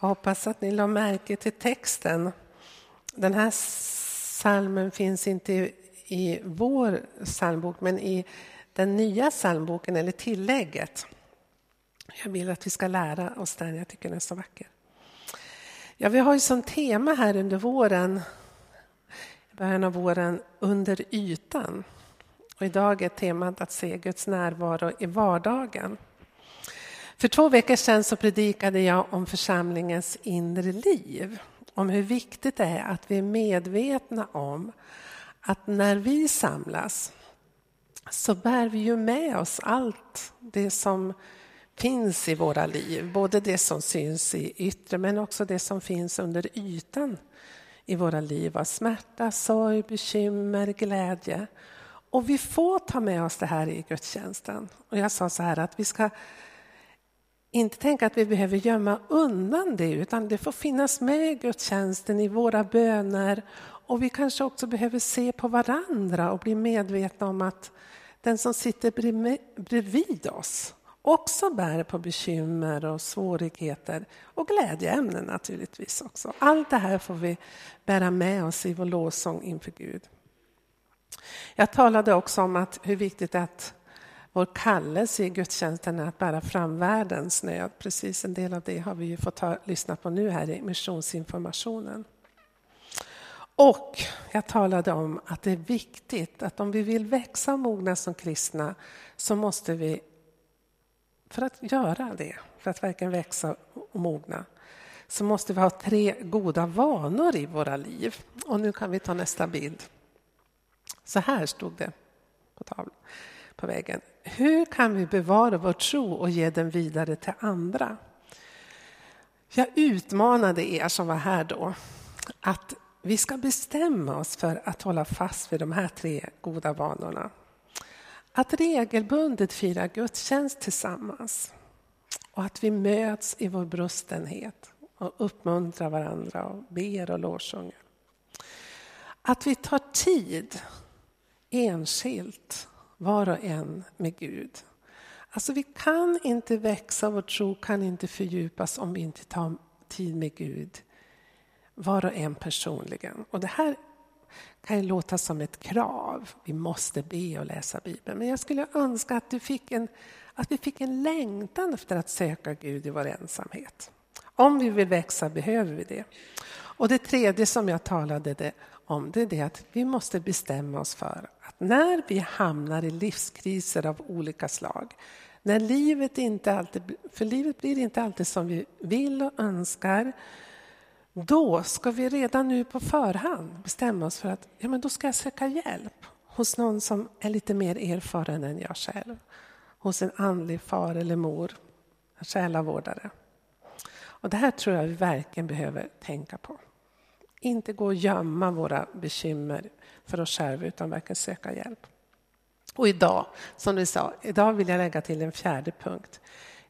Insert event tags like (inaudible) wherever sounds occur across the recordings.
Jag hoppas att ni la märke till texten. Den här salmen finns inte i vår psalmbok, men i den nya psalmboken, eller tillägget. Jag vill att vi ska lära oss den, jag tycker den är så vacker. Ja, vi har ju som tema här under våren, i början av våren, under ytan. Och idag är temat att se Guds närvaro i vardagen. För två veckor sedan så predikade jag om församlingens inre liv. Om hur viktigt det är att vi är medvetna om att när vi samlas så bär vi ju med oss allt det som finns i våra liv. Både det som syns i yttre men också det som finns under ytan i våra liv av smärta, sorg, bekymmer, glädje. Och vi får ta med oss det här i gudstjänsten. Och jag sa så här att vi ska inte tänka att vi behöver gömma undan det utan det får finnas med i gudstjänsten, i våra böner och vi kanske också behöver se på varandra och bli medvetna om att den som sitter bredvid oss också bär på bekymmer och svårigheter och glädjeämnen naturligtvis också. Allt det här får vi bära med oss i vår lovsång inför Gud. Jag talade också om att hur viktigt det är att vår kallelse i gudstjänsten är att bära fram världens nöd. Precis en del av det har vi ju fått ta, lyssna på nu här i missionsinformationen. Och jag talade om att det är viktigt att om vi vill växa och mogna som kristna så måste vi, för att göra det, för att verkligen växa och mogna, så måste vi ha tre goda vanor i våra liv. Och nu kan vi ta nästa bild. Så här stod det på tavlan, på väggen. Hur kan vi bevara vår tro och ge den vidare till andra? Jag utmanade er som var här då att vi ska bestämma oss för att hålla fast vid de här tre goda vanorna. Att regelbundet fira gudstjänst tillsammans och att vi möts i vår brustenhet och uppmuntrar varandra och ber och lovsjunger. Att vi tar tid enskilt, var och en med Gud. Alltså vi kan inte växa, vår tro kan inte fördjupas om vi inte tar tid med Gud var och en personligen. Och det här kan ju låta som ett krav. Vi måste be och läsa Bibeln. Men jag skulle önska att, du fick en, att vi fick en längtan efter att söka Gud i vår ensamhet. Om vi vill växa behöver vi det. Och det tredje som jag talade om det är det att vi måste bestämma oss för när vi hamnar i livskriser av olika slag, när livet inte alltid, för livet blir inte alltid som vi vill och önskar, då ska vi redan nu på förhand bestämma oss för att ja, men då ska jag söka hjälp hos någon som är lite mer erfaren än jag själv. Hos en andlig far eller mor, en själavårdare. Och det här tror jag vi verkligen behöver tänka på. Inte gå och gömma våra bekymmer för oss själva utan verkligen söka hjälp. Och idag, som du sa, idag vill jag lägga till en fjärde punkt.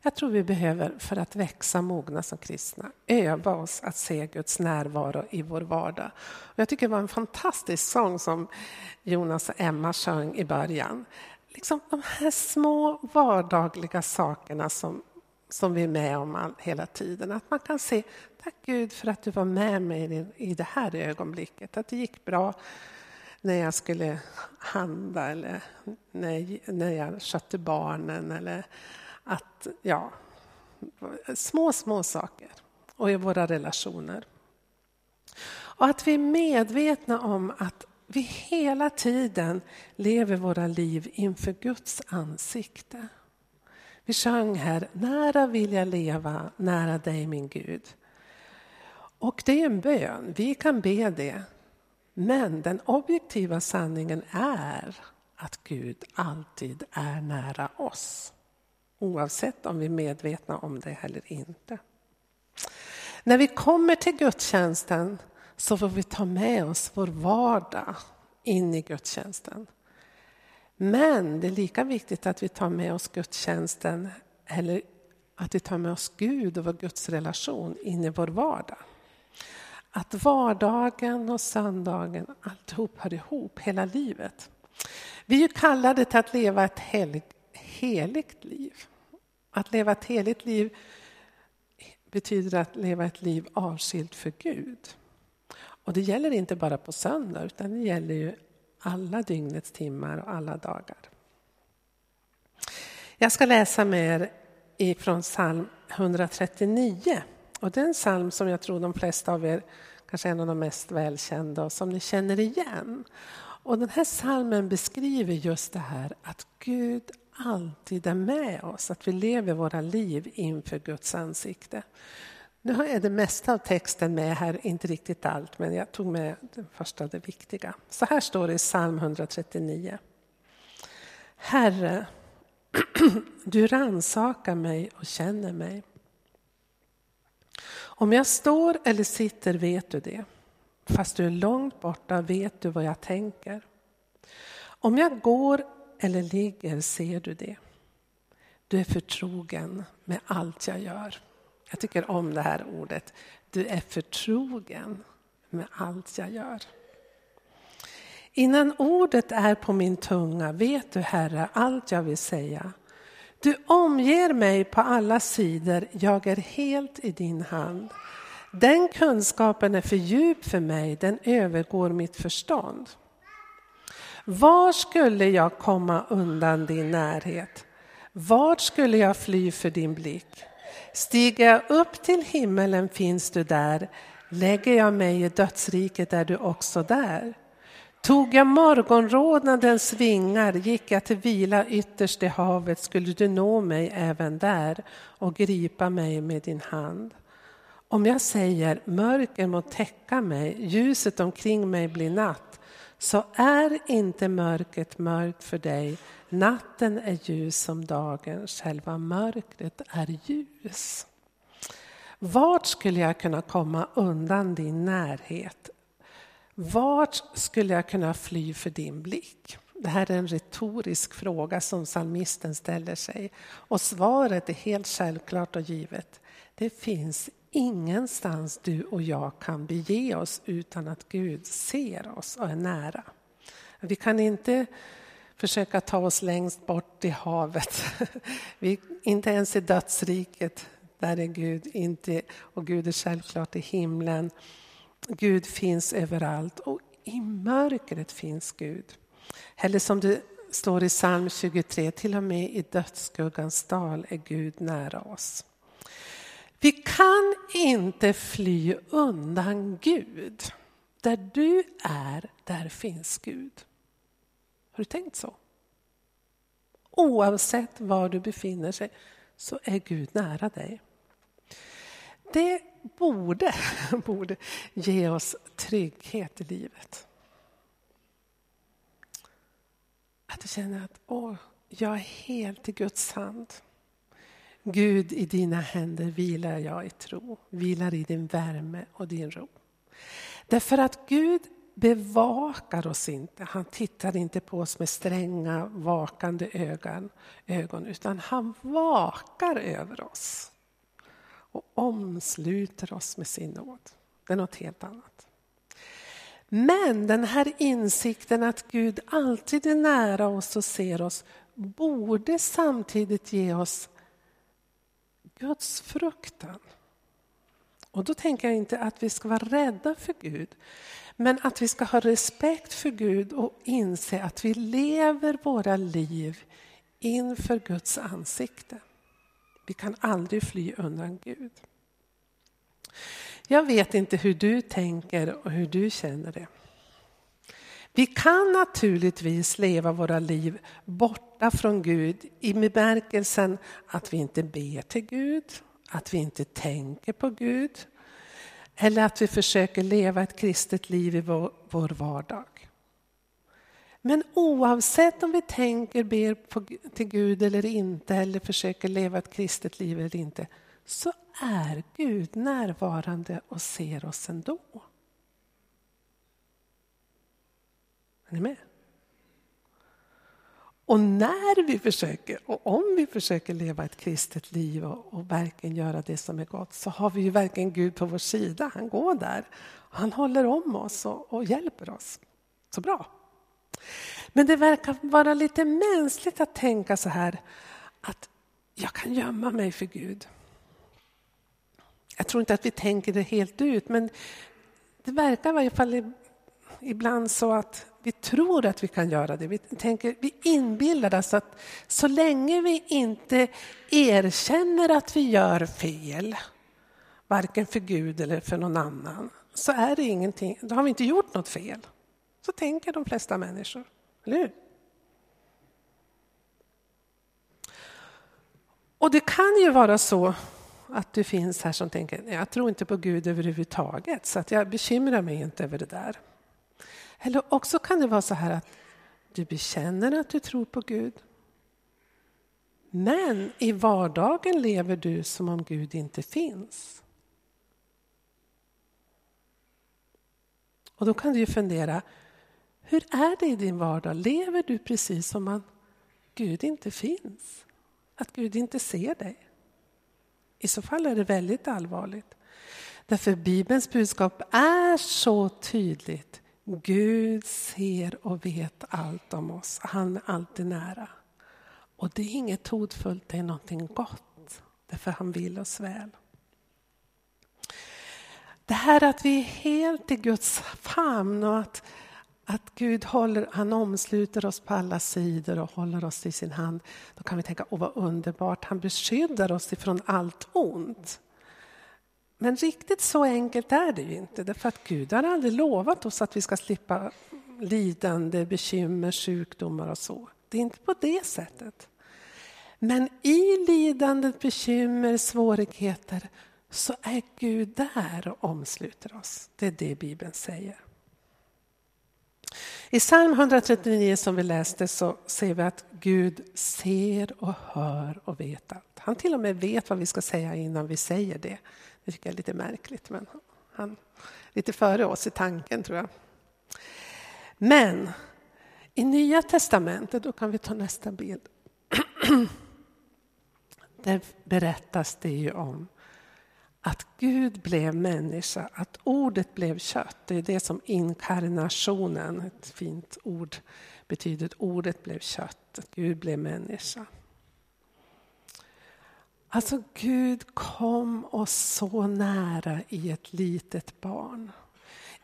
Jag tror vi behöver, för att växa mogna som kristna, öva oss att se Guds närvaro i vår vardag. Och jag tycker det var en fantastisk sång som Jonas och Emma sjöng i början. Liksom de här små vardagliga sakerna som, som vi är med om hela tiden. Att man kan se, tack Gud för att du var med mig i det här ögonblicket. Att det gick bra när jag skulle handla eller när, när jag skötte barnen. Eller att, ja, små, små saker och i våra relationer. Och att vi är medvetna om att vi hela tiden lever våra liv inför Guds ansikte. Vi sjöng här, nära vill jag leva, nära dig min Gud. Och det är en bön, vi kan be det. Men den objektiva sanningen är att Gud alltid är nära oss. Oavsett om vi är medvetna om det eller inte. När vi kommer till gudstjänsten så får vi ta med oss vår vardag in i gudstjänsten. Men det är lika viktigt att vi tar med oss gudstjänsten eller att vi tar med oss Gud och vår Guds relation in i vår vardag. Att vardagen och söndagen, alltihop hör ihop, hela livet. Vi är kallade till att leva ett heligt liv. Att leva ett heligt liv betyder att leva ett liv avskilt för Gud. Och det gäller inte bara på söndag utan det gäller ju alla dygnets timmar och alla dagar. Jag ska läsa med er ifrån psalm 139. Och det är en psalm som jag tror de flesta av er kanske är en av de mest välkända och som ni känner igen. Och den här psalmen beskriver just det här att Gud alltid är med oss, att vi lever våra liv inför Guds ansikte. Nu är det mesta av texten med här, inte riktigt allt, men jag tog med det första, det viktiga. Så här står det i psalm 139. Herre, (clears throat) du ransakar mig och känner mig. Om jag står eller sitter vet du det. Fast du är långt borta vet du vad jag tänker. Om jag går eller ligger ser du det. Du är förtrogen med allt jag gör. Jag tycker om det här ordet. Du är förtrogen med allt jag gör. Innan ordet är på min tunga vet du, Herre, allt jag vill säga. Du omger mig på alla sidor, jag är helt i din hand. Den kunskapen är för djup för mig, den övergår mitt förstånd. Var skulle jag komma undan din närhet? Vart skulle jag fly för din blick? Stiger jag upp till himmelen finns du där. Lägger jag mig i dödsriket är du också där. Tog jag morgonrodnadens vingar, gick jag till vila ytterst i havet skulle du nå mig även där och gripa mig med din hand. Om jag säger mörker må täcka mig, ljuset omkring mig blir natt, så är inte mörkret mörkt för dig. Natten är ljus som dagen, själva mörkret är ljus. Vart skulle jag kunna komma undan din närhet? Vart skulle jag kunna fly för din blick? Det här är en retorisk fråga som psalmisten ställer sig. Och svaret är helt självklart och givet. Det finns ingenstans du och jag kan bege oss utan att Gud ser oss och är nära. Vi kan inte försöka ta oss längst bort i havet. (laughs) Vi, inte ens i dödsriket, där är Gud. Inte, och Gud är självklart i himlen. Gud finns överallt och i mörkret finns Gud. Eller som det står i psalm 23, till och med i dödsskuggans dal är Gud nära oss. Vi kan inte fly undan Gud. Där du är, där finns Gud. Har du tänkt så? Oavsett var du befinner dig så är Gud nära dig. Det borde, (laughs) borde ge oss trygghet i livet. Att du känner att åh, jag är helt i Guds hand. Gud, i dina händer vilar jag i tro, vilar i din värme och din ro. Därför att Gud bevakar oss inte. Han tittar inte på oss med stränga, vakande ögon, ögon utan han vakar över oss och omsluter oss med sin nåd. Det är något helt annat. Men den här insikten att Gud alltid är nära oss och ser oss borde samtidigt ge oss Guds fruktan. Och då tänker jag inte att vi ska vara rädda för Gud, men att vi ska ha respekt för Gud och inse att vi lever våra liv inför Guds ansikte. Vi kan aldrig fly undan Gud. Jag vet inte hur du tänker och hur du känner det. Vi kan naturligtvis leva våra liv borta från Gud i bemärkelsen att vi inte ber till Gud, att vi inte tänker på Gud eller att vi försöker leva ett kristet liv i vår, vår vardag. Men oavsett om vi tänker, ber på, till Gud eller inte eller försöker leva ett kristet liv eller inte så är Gud närvarande och ser oss ändå. Är ni med? Och när vi försöker, och om vi försöker leva ett kristet liv och, och verkligen göra det som är gott så har vi ju verkligen Gud på vår sida. Han går där. Han håller om oss och, och hjälper oss. Så bra. Men det verkar vara lite mänskligt att tänka så här att jag kan gömma mig för Gud. Jag tror inte att vi tänker det helt ut, men det verkar i varje fall ibland så att vi tror att vi kan göra det. Vi, tänker, vi inbillar oss att så länge vi inte erkänner att vi gör fel, varken för Gud eller för någon annan, så är det ingenting, då har vi inte gjort något fel. Så tänker de flesta människor, eller hur? Och det kan ju vara så att du finns här som tänker, jag tror inte på Gud överhuvudtaget, så att jag bekymrar mig inte över det där. Eller också kan det vara så här att du bekänner att du tror på Gud. Men i vardagen lever du som om Gud inte finns. Och då kan du ju fundera, hur är det i din vardag? Lever du precis som om Gud inte finns? Att Gud inte ser dig? I så fall är det väldigt allvarligt. Därför Bibelns budskap är så tydligt. Gud ser och vet allt om oss. Han är alltid nära. Och det är inget hotfullt, det är någonting gott. Därför han vill oss väl. Det här att vi är helt i Guds famn och att, att Gud håller, han omsluter oss på alla sidor och håller oss i sin hand. Då kan vi tänka, åh vad underbart, han beskyddar oss ifrån allt ont. Men riktigt så enkelt är det ju inte, därför att Gud har aldrig lovat oss att vi ska slippa lidande, bekymmer, sjukdomar och så. Det är inte på det sättet. Men i lidandet, bekymmer, svårigheter så är Gud där och omsluter oss. Det är det Bibeln säger. I psalm 139 som vi läste så ser vi att Gud ser och hör och vet allt. Han till och med vet vad vi ska säga innan vi säger det. Det tycker jag är lite märkligt, men han lite före oss i tanken tror jag. Men i Nya Testamentet, då kan vi ta nästa bild. (clears throat) Där berättas det ju om att Gud blev människa, att ordet blev kött. Det är det som inkarnationen, ett fint ord, betyder. Ordet blev kött, att Gud blev människa. Alltså Gud kom oss så nära i ett litet barn.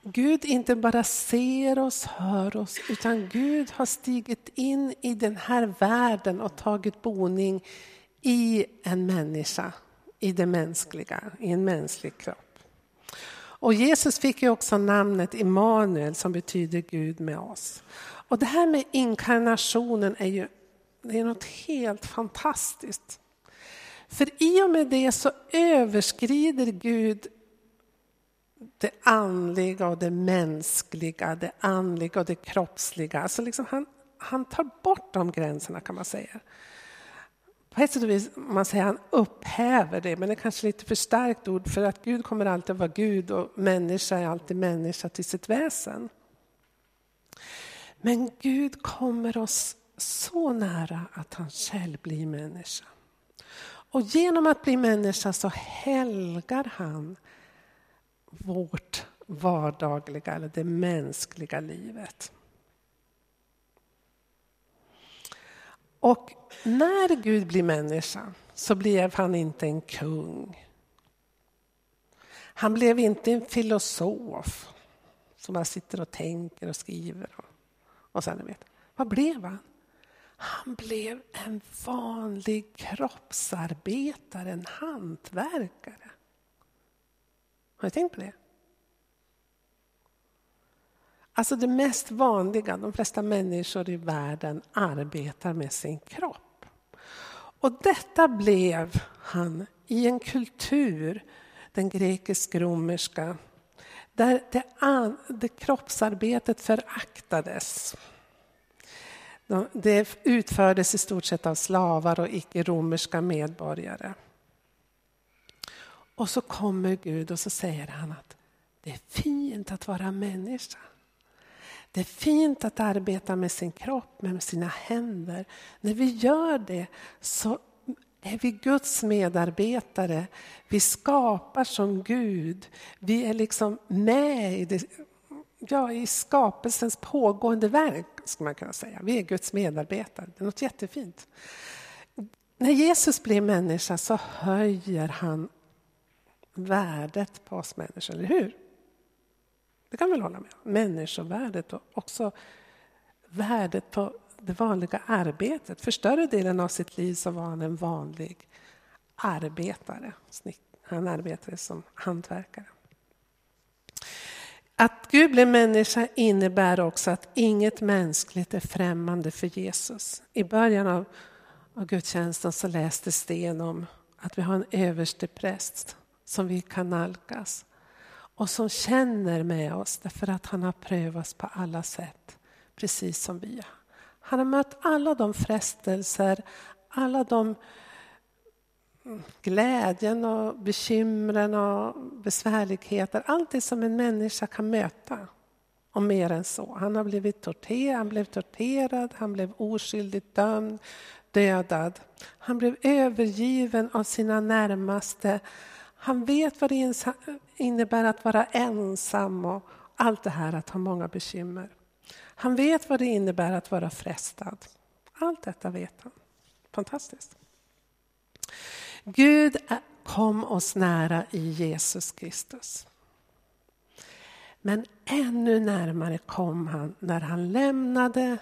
Gud inte bara ser oss, hör oss, utan Gud har stigit in i den här världen och tagit boning i en människa, i det mänskliga, i en mänsklig kropp. Och Jesus fick ju också namnet Immanuel som betyder Gud med oss. Och det här med inkarnationen är ju det är något helt fantastiskt. För i och med det så överskrider Gud det andliga och det mänskliga, det andliga och det kroppsliga. Alltså liksom han, han tar bort de gränserna kan man säga. På ett sätt och vis man säger han upphäver det, men det är kanske lite för starkt ord för att Gud kommer alltid vara Gud och människa är alltid människa till sitt väsen. Men Gud kommer oss så nära att han själv blir människa. Och genom att bli människa så helgar han vårt vardagliga eller det mänskliga livet. Och när Gud blir människa så blev han inte en kung. Han blev inte en filosof som bara sitter och tänker och skriver. Och, och sen, vet, vad blev han? Han blev en vanlig kroppsarbetare, en hantverkare. Har ni tänkt på det? Alltså det mest vanliga, de flesta människor i världen arbetar med sin kropp. Och detta blev han i en kultur, den grekisk-romerska, där det, det kroppsarbetet föraktades. Det utfördes i stort sett av slavar och icke-romerska medborgare. Och så kommer Gud och så säger han att det är fint att vara människa. Det är fint att arbeta med sin kropp, med sina händer. När vi gör det så är vi Guds medarbetare. Vi skapar som Gud. Vi är liksom med i, det, ja, i skapelsens pågående verk, skulle man kunna säga. Vi är Guds medarbetare. Det är något jättefint. När Jesus blir människa så höjer han värdet på oss människor, eller hur? Det kan vi väl hålla med om. Människovärdet och också värdet på det vanliga arbetet. För större delen av sitt liv så var han en vanlig arbetare. Han arbetade som hantverkare. Att Gud blev människa innebär också att inget mänskligt är främmande för Jesus. I början av, av gudstjänsten så läste Sten om att vi har en överste präst som vi kan nalkas och som känner med oss därför att han har prövats på alla sätt, precis som vi. Han har mött alla de frestelser, alla de glädjen och bekymren och besvärligheter. Allt det som en människa kan möta. Och mer än så. Han har blivit torterad, han blev torterad, han blev oskyldigt dömd, dödad. Han blev övergiven av sina närmaste. Han vet vad det innebär att vara ensam och allt det här att ha många bekymmer. Han vet vad det innebär att vara frestad. Allt detta vet han. Fantastiskt. Gud kom oss nära i Jesus Kristus. Men ännu närmare kom han när han lämnade,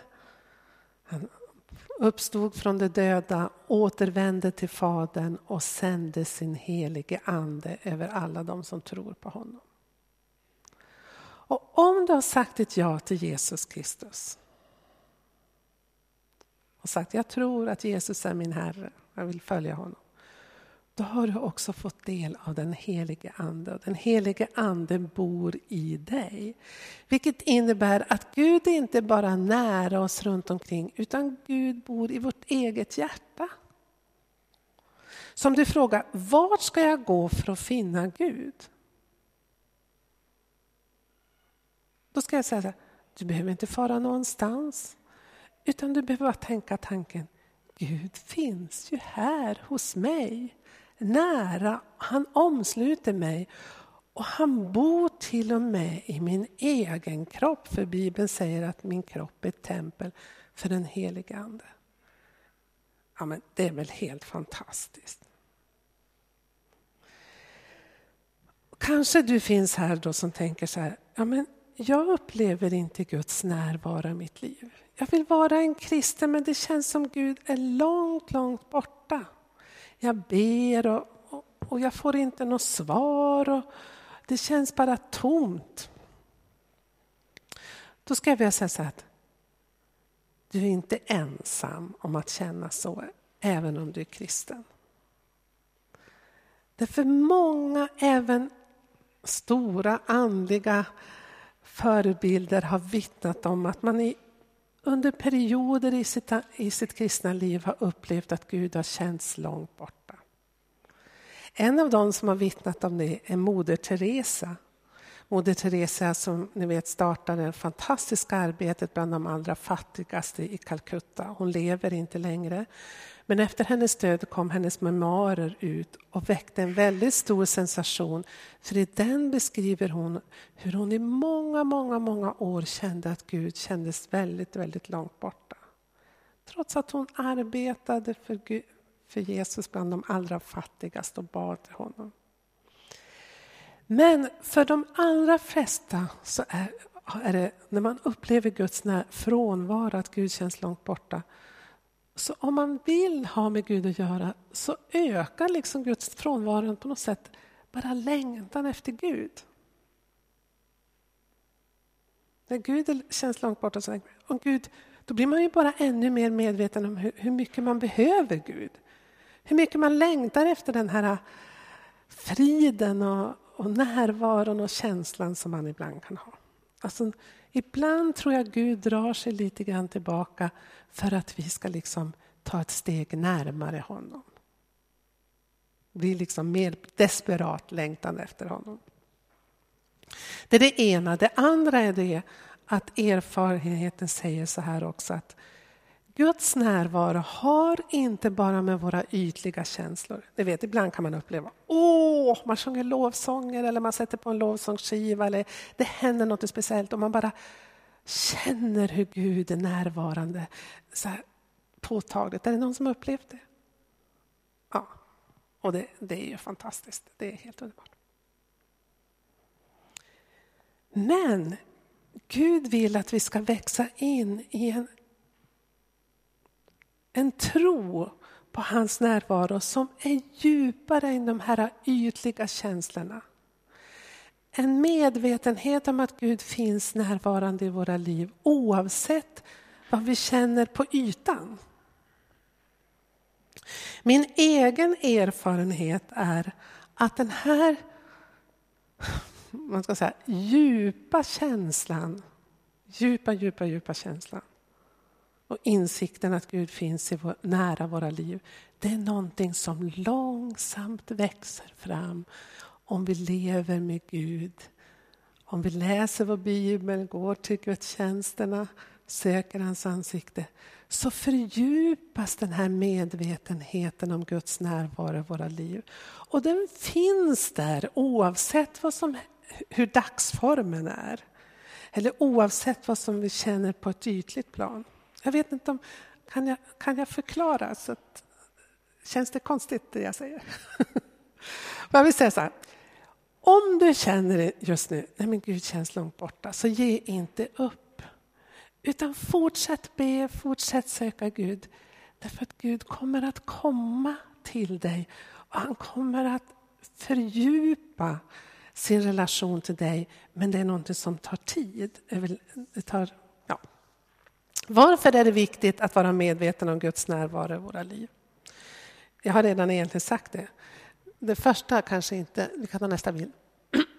han uppstod från de döda, återvände till Fadern och sände sin helige Ande över alla de som tror på honom. Och om du har sagt ett ja till Jesus Kristus och sagt jag tror att Jesus är min Herre, jag vill följa honom då har du också fått del av den helige Ande. och Den helige Ande bor i dig. Vilket innebär att Gud är inte bara nära oss runt omkring utan Gud bor i vårt eget hjärta. Som du frågar, vart ska jag gå för att finna Gud? Då ska jag säga så här, du behöver inte fara någonstans. Utan du behöver bara tänka tanken, Gud finns ju här hos mig nära, han omsluter mig och han bor till och med i min egen kropp. För Bibeln säger att min kropp är ett tempel för den helige Ande. Ja, men det är väl helt fantastiskt. Kanske du finns här då som tänker så här, ja men jag upplever inte Guds närvaro i mitt liv. Jag vill vara en kristen men det känns som Gud är långt, långt borta. Jag ber och, och, och jag får inte något svar. Och det känns bara tomt. Då ska jag vilja säga så här att du är inte ensam om att känna så, även om du är kristen. Därför många, även stora andliga förebilder har vittnat om att man i under perioder i sitt, i sitt kristna liv har upplevt att Gud har känts långt borta. En av dem som har vittnat om det är Moder Teresa. Moder Teresa som ni vet startade det fantastiska arbetet bland de allra fattigaste i Calcutta. Hon lever inte längre. Men efter hennes död kom hennes memoarer ut och väckte en väldigt stor sensation. För i den beskriver hon hur hon i många, många, många år kände att Gud kändes väldigt, väldigt långt borta. Trots att hon arbetade för, Gud, för Jesus bland de allra fattigaste och bad till honom. Men för de allra flesta så är, är det, när man upplever Guds frånvaro, att Gud känns långt borta, så om man vill ha med Gud att göra så ökar liksom Guds frånvaro på något sätt bara längtan efter Gud. När Gud känns långt borta så om Gud, då blir man ju bara ännu mer medveten om hur, hur mycket man behöver Gud. Hur mycket man längtar efter den här friden och, och närvaron och känslan som man ibland kan ha. Alltså, ibland tror jag Gud drar sig lite grann tillbaka för att vi ska liksom ta ett steg närmare honom. Bli liksom mer desperat längtan efter honom. Det är det ena. Det andra är det att erfarenheten säger så här också att Guds närvaro har inte bara med våra ytliga känslor. Ni vet, ibland kan man uppleva åh, man sjunger lovsånger eller man sätter på en lovsångsskiva eller det händer något speciellt och man bara känner hur Gud är närvarande så här påtagligt. Är det någon som har upplevt det? Ja, och det, det är ju fantastiskt. Det är helt underbart. Men Gud vill att vi ska växa in i en, en tro på hans närvaro som är djupare än de här ytliga känslorna. En medvetenhet om att Gud finns närvarande i våra liv oavsett vad vi känner på ytan. Min egen erfarenhet är att den här man ska säga, djupa känslan, djupa, djupa, djupa känslan och insikten att Gud finns i vår, nära våra liv, det är någonting som långsamt växer fram om vi lever med Gud. Om vi läser vår bibel, går till gudstjänsterna, söker hans ansikte så fördjupas den här medvetenheten om Guds närvaro i våra liv. Och den finns där oavsett vad som, hur dagsformen är. Eller oavsett vad som vi känner på ett ytligt plan. Jag vet inte om, kan jag, kan jag förklara? Så att, känns det konstigt det jag säger? (laughs) jag vill säga så här. Om du känner just nu, nej men Gud känns långt borta, så ge inte upp. Utan fortsätt be, fortsätt söka Gud. Därför att Gud kommer att komma till dig och han kommer att fördjupa sin relation till dig. Men det är något som tar tid. Det tar. Varför är det viktigt att vara medveten om Guds närvaro i våra liv? Jag har redan egentligen sagt det. Det första kanske inte, vi kan ta nästa bild.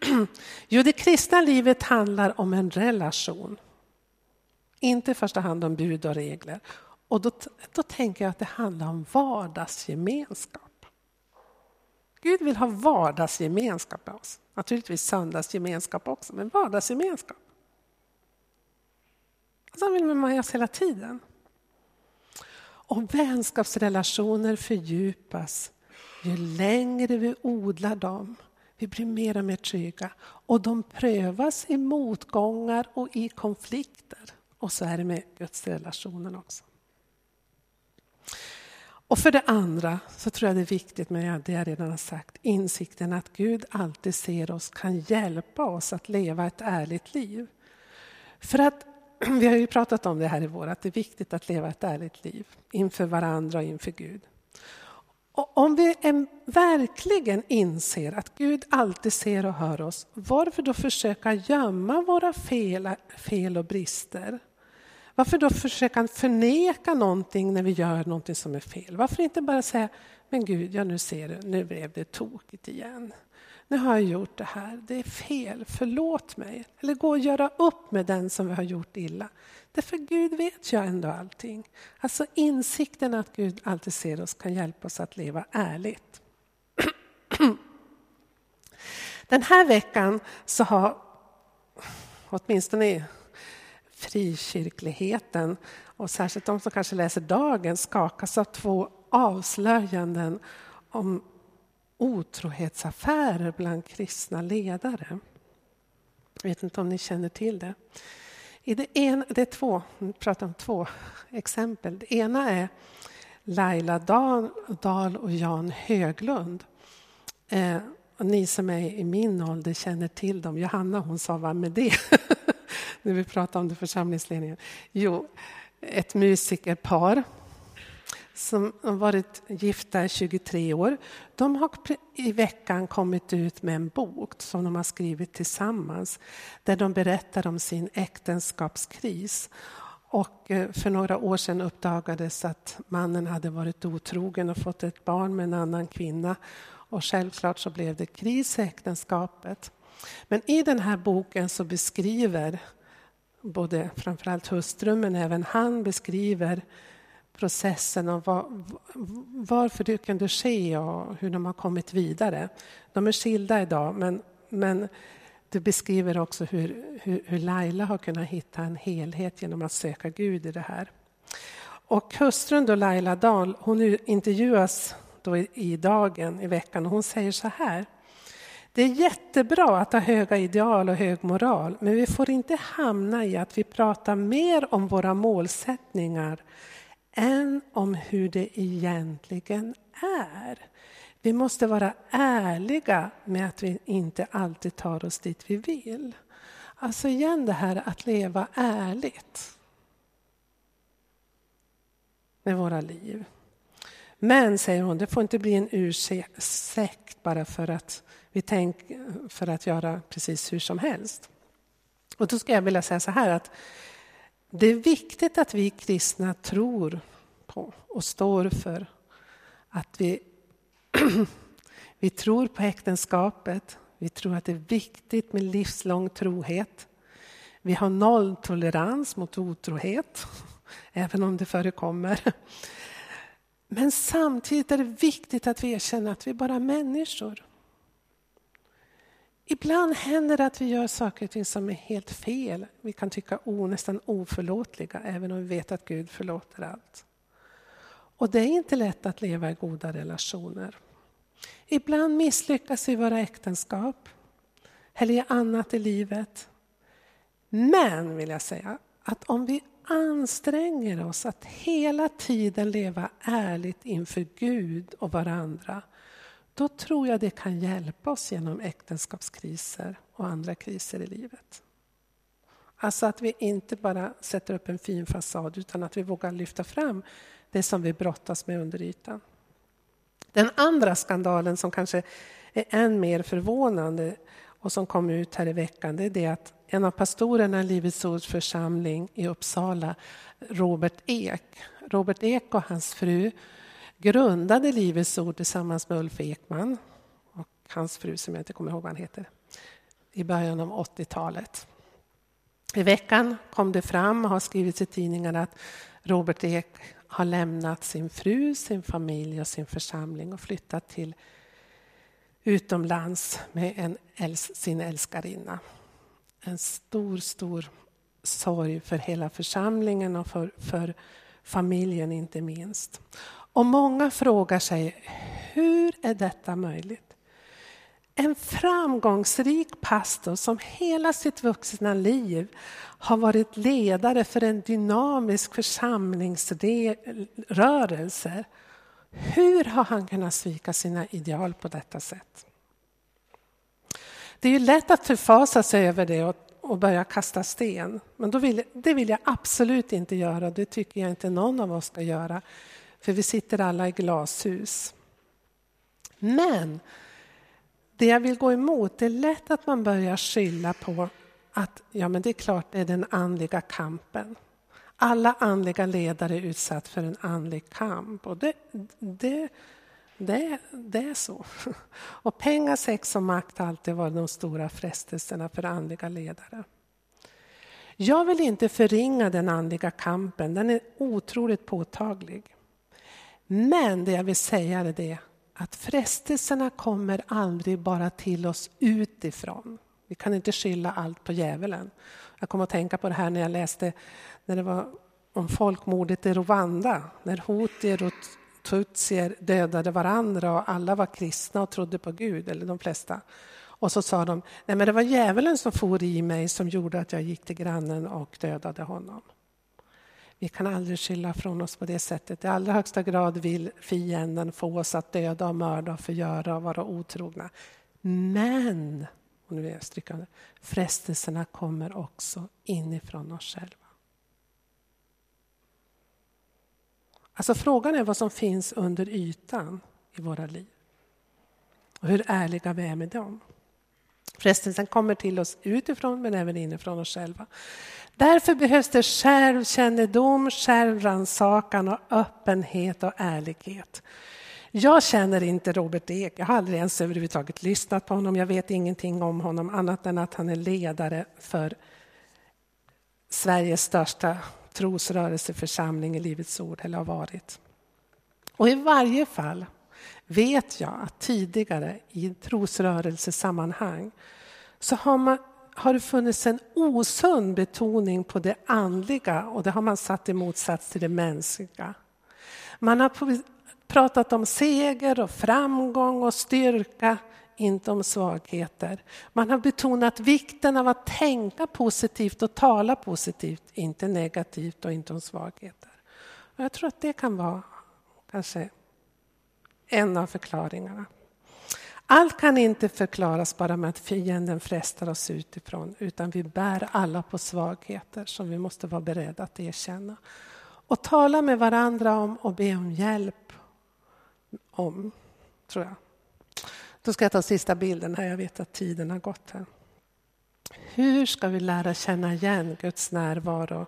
(clears throat) Jo, det kristna livet handlar om en relation. Inte i första hand om bud och regler. Och då, då tänker jag att det handlar om vardagsgemenskap. Gud vill ha vardagsgemenskap med oss. Naturligtvis söndagsgemenskap också, men vardagsgemenskap. Alltså han vill med oss hela tiden. Och vänskapsrelationer fördjupas ju längre vi odlar dem. Vi blir mer och mer trygga. Och de prövas i motgångar och i konflikter. Och så är det med Guds relationen också. Och för det andra så tror jag det är viktigt med det jag redan har sagt, insikten att Gud alltid ser oss, kan hjälpa oss att leva ett ärligt liv. För att (clears throat) vi har ju pratat om det här i vår, att det är viktigt att leva ett ärligt liv inför varandra och inför Gud. Och om vi verkligen inser att Gud alltid ser och hör oss, varför då försöka gömma våra fel, fel och brister? Varför då försöka förneka någonting när vi gör någonting som är fel? Varför inte bara säga, men Gud, ja nu ser du, nu blev det tokigt igen. Nu har jag gjort det här, det är fel, förlåt mig. Eller gå och göra upp med den som vi har gjort illa. Därför Gud vet ju ändå allting. Alltså insikten att Gud alltid ser oss kan hjälpa oss att leva ärligt. (clears throat) Den här veckan så har åtminstone frikyrkligheten och särskilt de som kanske läser Dagen skakas av två avslöjanden om otrohetsaffärer bland kristna ledare. Jag vet inte om ni känner till det. I det, en, det är två, vi pratar om två exempel. Det ena är Laila Dahl och Jan Höglund. Eh, och ni som är i min ålder känner till dem. Johanna hon sa, vad med det? (laughs) När vi pratade om det församlingsledningen. Jo, ett musikerpar som har varit gifta i 23 år. De har i veckan kommit ut med en bok som de har skrivit tillsammans där de berättar om sin äktenskapskris. Och eh, för några år sedan uppdagades att mannen hade varit otrogen och fått ett barn med en annan kvinna. Och självklart så blev det kris i äktenskapet. Men i den här boken så beskriver både framförallt hustrun men även han beskriver processen och var, varför det kunde ske och hur de har kommit vidare. De är skilda idag, men, men du beskriver också hur, hur, hur Laila har kunnat hitta en helhet genom att söka Gud i det här. Och hustrun då, Laila Dahl, hon intervjuas då i, i Dagen i veckan och hon säger så här. Det är jättebra att ha höga ideal och hög moral, men vi får inte hamna i att vi pratar mer om våra målsättningar än om hur det egentligen är. Vi måste vara ärliga med att vi inte alltid tar oss dit vi vill. Alltså igen det här att leva ärligt med våra liv. Men, säger hon, det får inte bli en ursäkt bara för att vi tänker för att göra precis hur som helst. Och då ska jag vilja säga så här att det är viktigt att vi kristna tror på och står för att vi, (clears throat) vi tror på äktenskapet. Vi tror att det är viktigt med livslång trohet. Vi har nolltolerans mot otrohet, (laughs) även om det förekommer. Men samtidigt är det viktigt att vi erkänner att vi är bara människor. Ibland händer det att vi gör saker och ting som är helt fel. Vi kan tycka o, nästan oförlåtliga, även om vi vet att Gud förlåter allt. Och det är inte lätt att leva i goda relationer. Ibland misslyckas vi i våra äktenskap eller i annat i livet. Men, vill jag säga, att om vi anstränger oss att hela tiden leva ärligt inför Gud och varandra, då tror jag det kan hjälpa oss genom äktenskapskriser och andra kriser i livet. Alltså att vi inte bara sätter upp en fin fasad utan att vi vågar lyfta fram det som vi brottas med under ytan. Den andra skandalen som kanske är än mer förvånande och som kom ut här i veckan, det är det att en av pastorerna i Livets Ords församling i Uppsala, Robert Ek. Robert Ek och hans fru grundade Livets Ord tillsammans med Ulf Ekman och hans fru som jag inte kommer ihåg vad han heter, i början av 80-talet. I veckan kom det fram och har skrivits i tidningarna att Robert Ek har lämnat sin fru, sin familj och sin församling och flyttat till utomlands med en, sin älskarinna. En stor, stor sorg för hela församlingen och för, för familjen inte minst. Och många frågar sig, hur är detta möjligt? En framgångsrik pastor som hela sitt vuxna liv har varit ledare för en dynamisk församlingsrörelse. Hur har han kunnat svika sina ideal på detta sätt? Det är ju lätt att förfasa sig över det och, och börja kasta sten. Men då vill, det vill jag absolut inte göra. Det tycker jag inte någon av oss ska göra. För vi sitter alla i glashus. Men det jag vill gå emot, det är lätt att man börjar skylla på att ja, men det är klart det är den andliga kampen. Alla andliga ledare är utsatta för en andlig kamp. Och det, det, det, det är så. (laughs) Och pengar, sex och makt har alltid varit de stora frestelserna för andliga ledare. Jag vill inte förringa den andliga kampen, den är otroligt påtaglig. Men det jag vill säga är det att frestelserna kommer aldrig bara till oss utifrån. Vi kan inte skylla allt på djävulen. Jag kommer att tänka på det här när jag läste när det var om folkmordet i Rwanda, när hotier och tutsier dödade varandra och alla var kristna och trodde på Gud, eller de flesta. Och så sa de, nej men det var djävulen som for i mig som gjorde att jag gick till grannen och dödade honom. Vi kan aldrig skylla från oss på det sättet. I allra högsta grad vill fienden få oss att döda och mörda och förgöra och vara otrogna. Men, och nu är jag strykande, frestelserna kommer också inifrån oss själva. Alltså frågan är vad som finns under ytan i våra liv. Och hur ärliga vi är med dem. Frestelsen kommer till oss utifrån men även inifrån oss själva. Därför behövs det självkännedom, självrannsakan och öppenhet och ärlighet. Jag känner inte Robert Ek, jag har aldrig ens överhuvudtaget lyssnat på honom. Jag vet ingenting om honom annat än att han är ledare för Sveriges största trosrörelseförsamling i Livets Ord, eller har varit. Och i varje fall vet jag att tidigare i trosrörelsesammanhang så har, man, har det funnits en osund betoning på det andliga och det har man satt i motsats till det mänskliga. Man har pratat om seger och framgång och styrka, inte om svagheter. Man har betonat vikten av att tänka positivt och tala positivt, inte negativt och inte om svagheter. Och jag tror att det kan vara kanske en av förklaringarna. Allt kan inte förklaras bara med att fienden frestar oss utifrån utan vi bär alla på svagheter som vi måste vara beredda att erkänna. Och tala med varandra om och be om hjälp om, tror jag. Då ska jag ta sista bilden här, jag vet att tiden har gått här. Hur ska vi lära känna igen Guds närvaro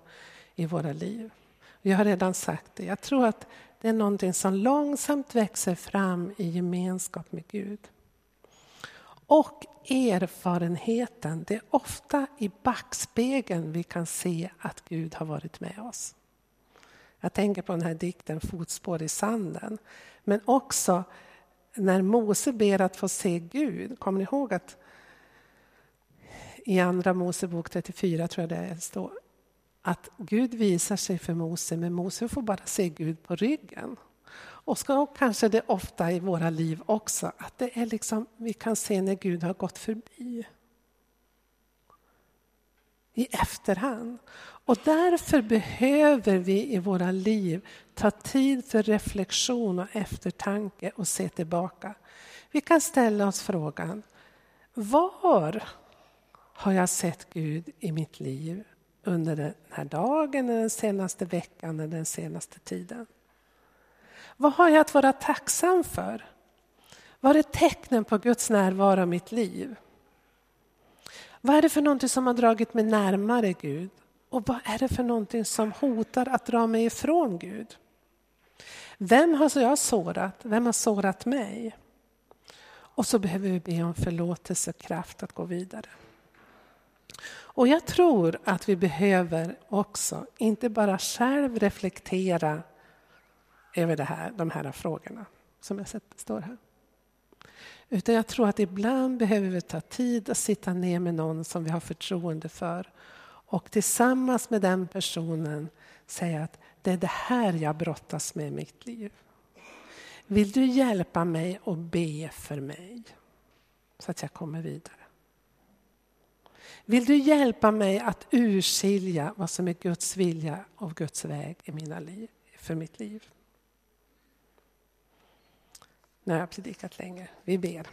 i våra liv? Jag har redan sagt det, jag tror att det är någonting som långsamt växer fram i gemenskap med Gud. Och erfarenheten, det är ofta i backspegeln vi kan se att Gud har varit med oss. Jag tänker på den här dikten Fotspår i sanden. Men också när Mose ber att få se Gud. Kommer ni ihåg att i Andra Mosebok 34 tror jag det står att Gud visar sig för Mose, men Mose får bara se Gud på ryggen. Och så kanske det ofta i våra liv också, att det är liksom, vi kan se när Gud har gått förbi. I efterhand. Och därför behöver vi i våra liv ta tid för reflektion och eftertanke och se tillbaka. Vi kan ställa oss frågan, var har jag sett Gud i mitt liv under den här dagen, den senaste veckan eller den senaste tiden? Vad har jag att vara tacksam för? Vad är tecknen på Guds närvaro i mitt liv? Vad är det för någonting som har dragit mig närmare Gud? Och vad är det för någonting som hotar att dra mig ifrån Gud? Vem har jag sårat? Vem har sårat mig? Och så behöver vi be om förlåtelse och kraft att gå vidare. Och jag tror att vi behöver också, inte bara själv reflektera över det här, de här frågorna som jag sett, står här. Utan jag tror att ibland behöver vi ta tid att sitta ner med någon som vi har förtroende för och tillsammans med den personen säga att det är det här jag brottas med i mitt liv. Vill du hjälpa mig och be för mig så att jag kommer vidare? Vill du hjälpa mig att urskilja vad som är Guds vilja och Guds väg i mina liv, för mitt liv? När jag har predikat länge. Vi ber.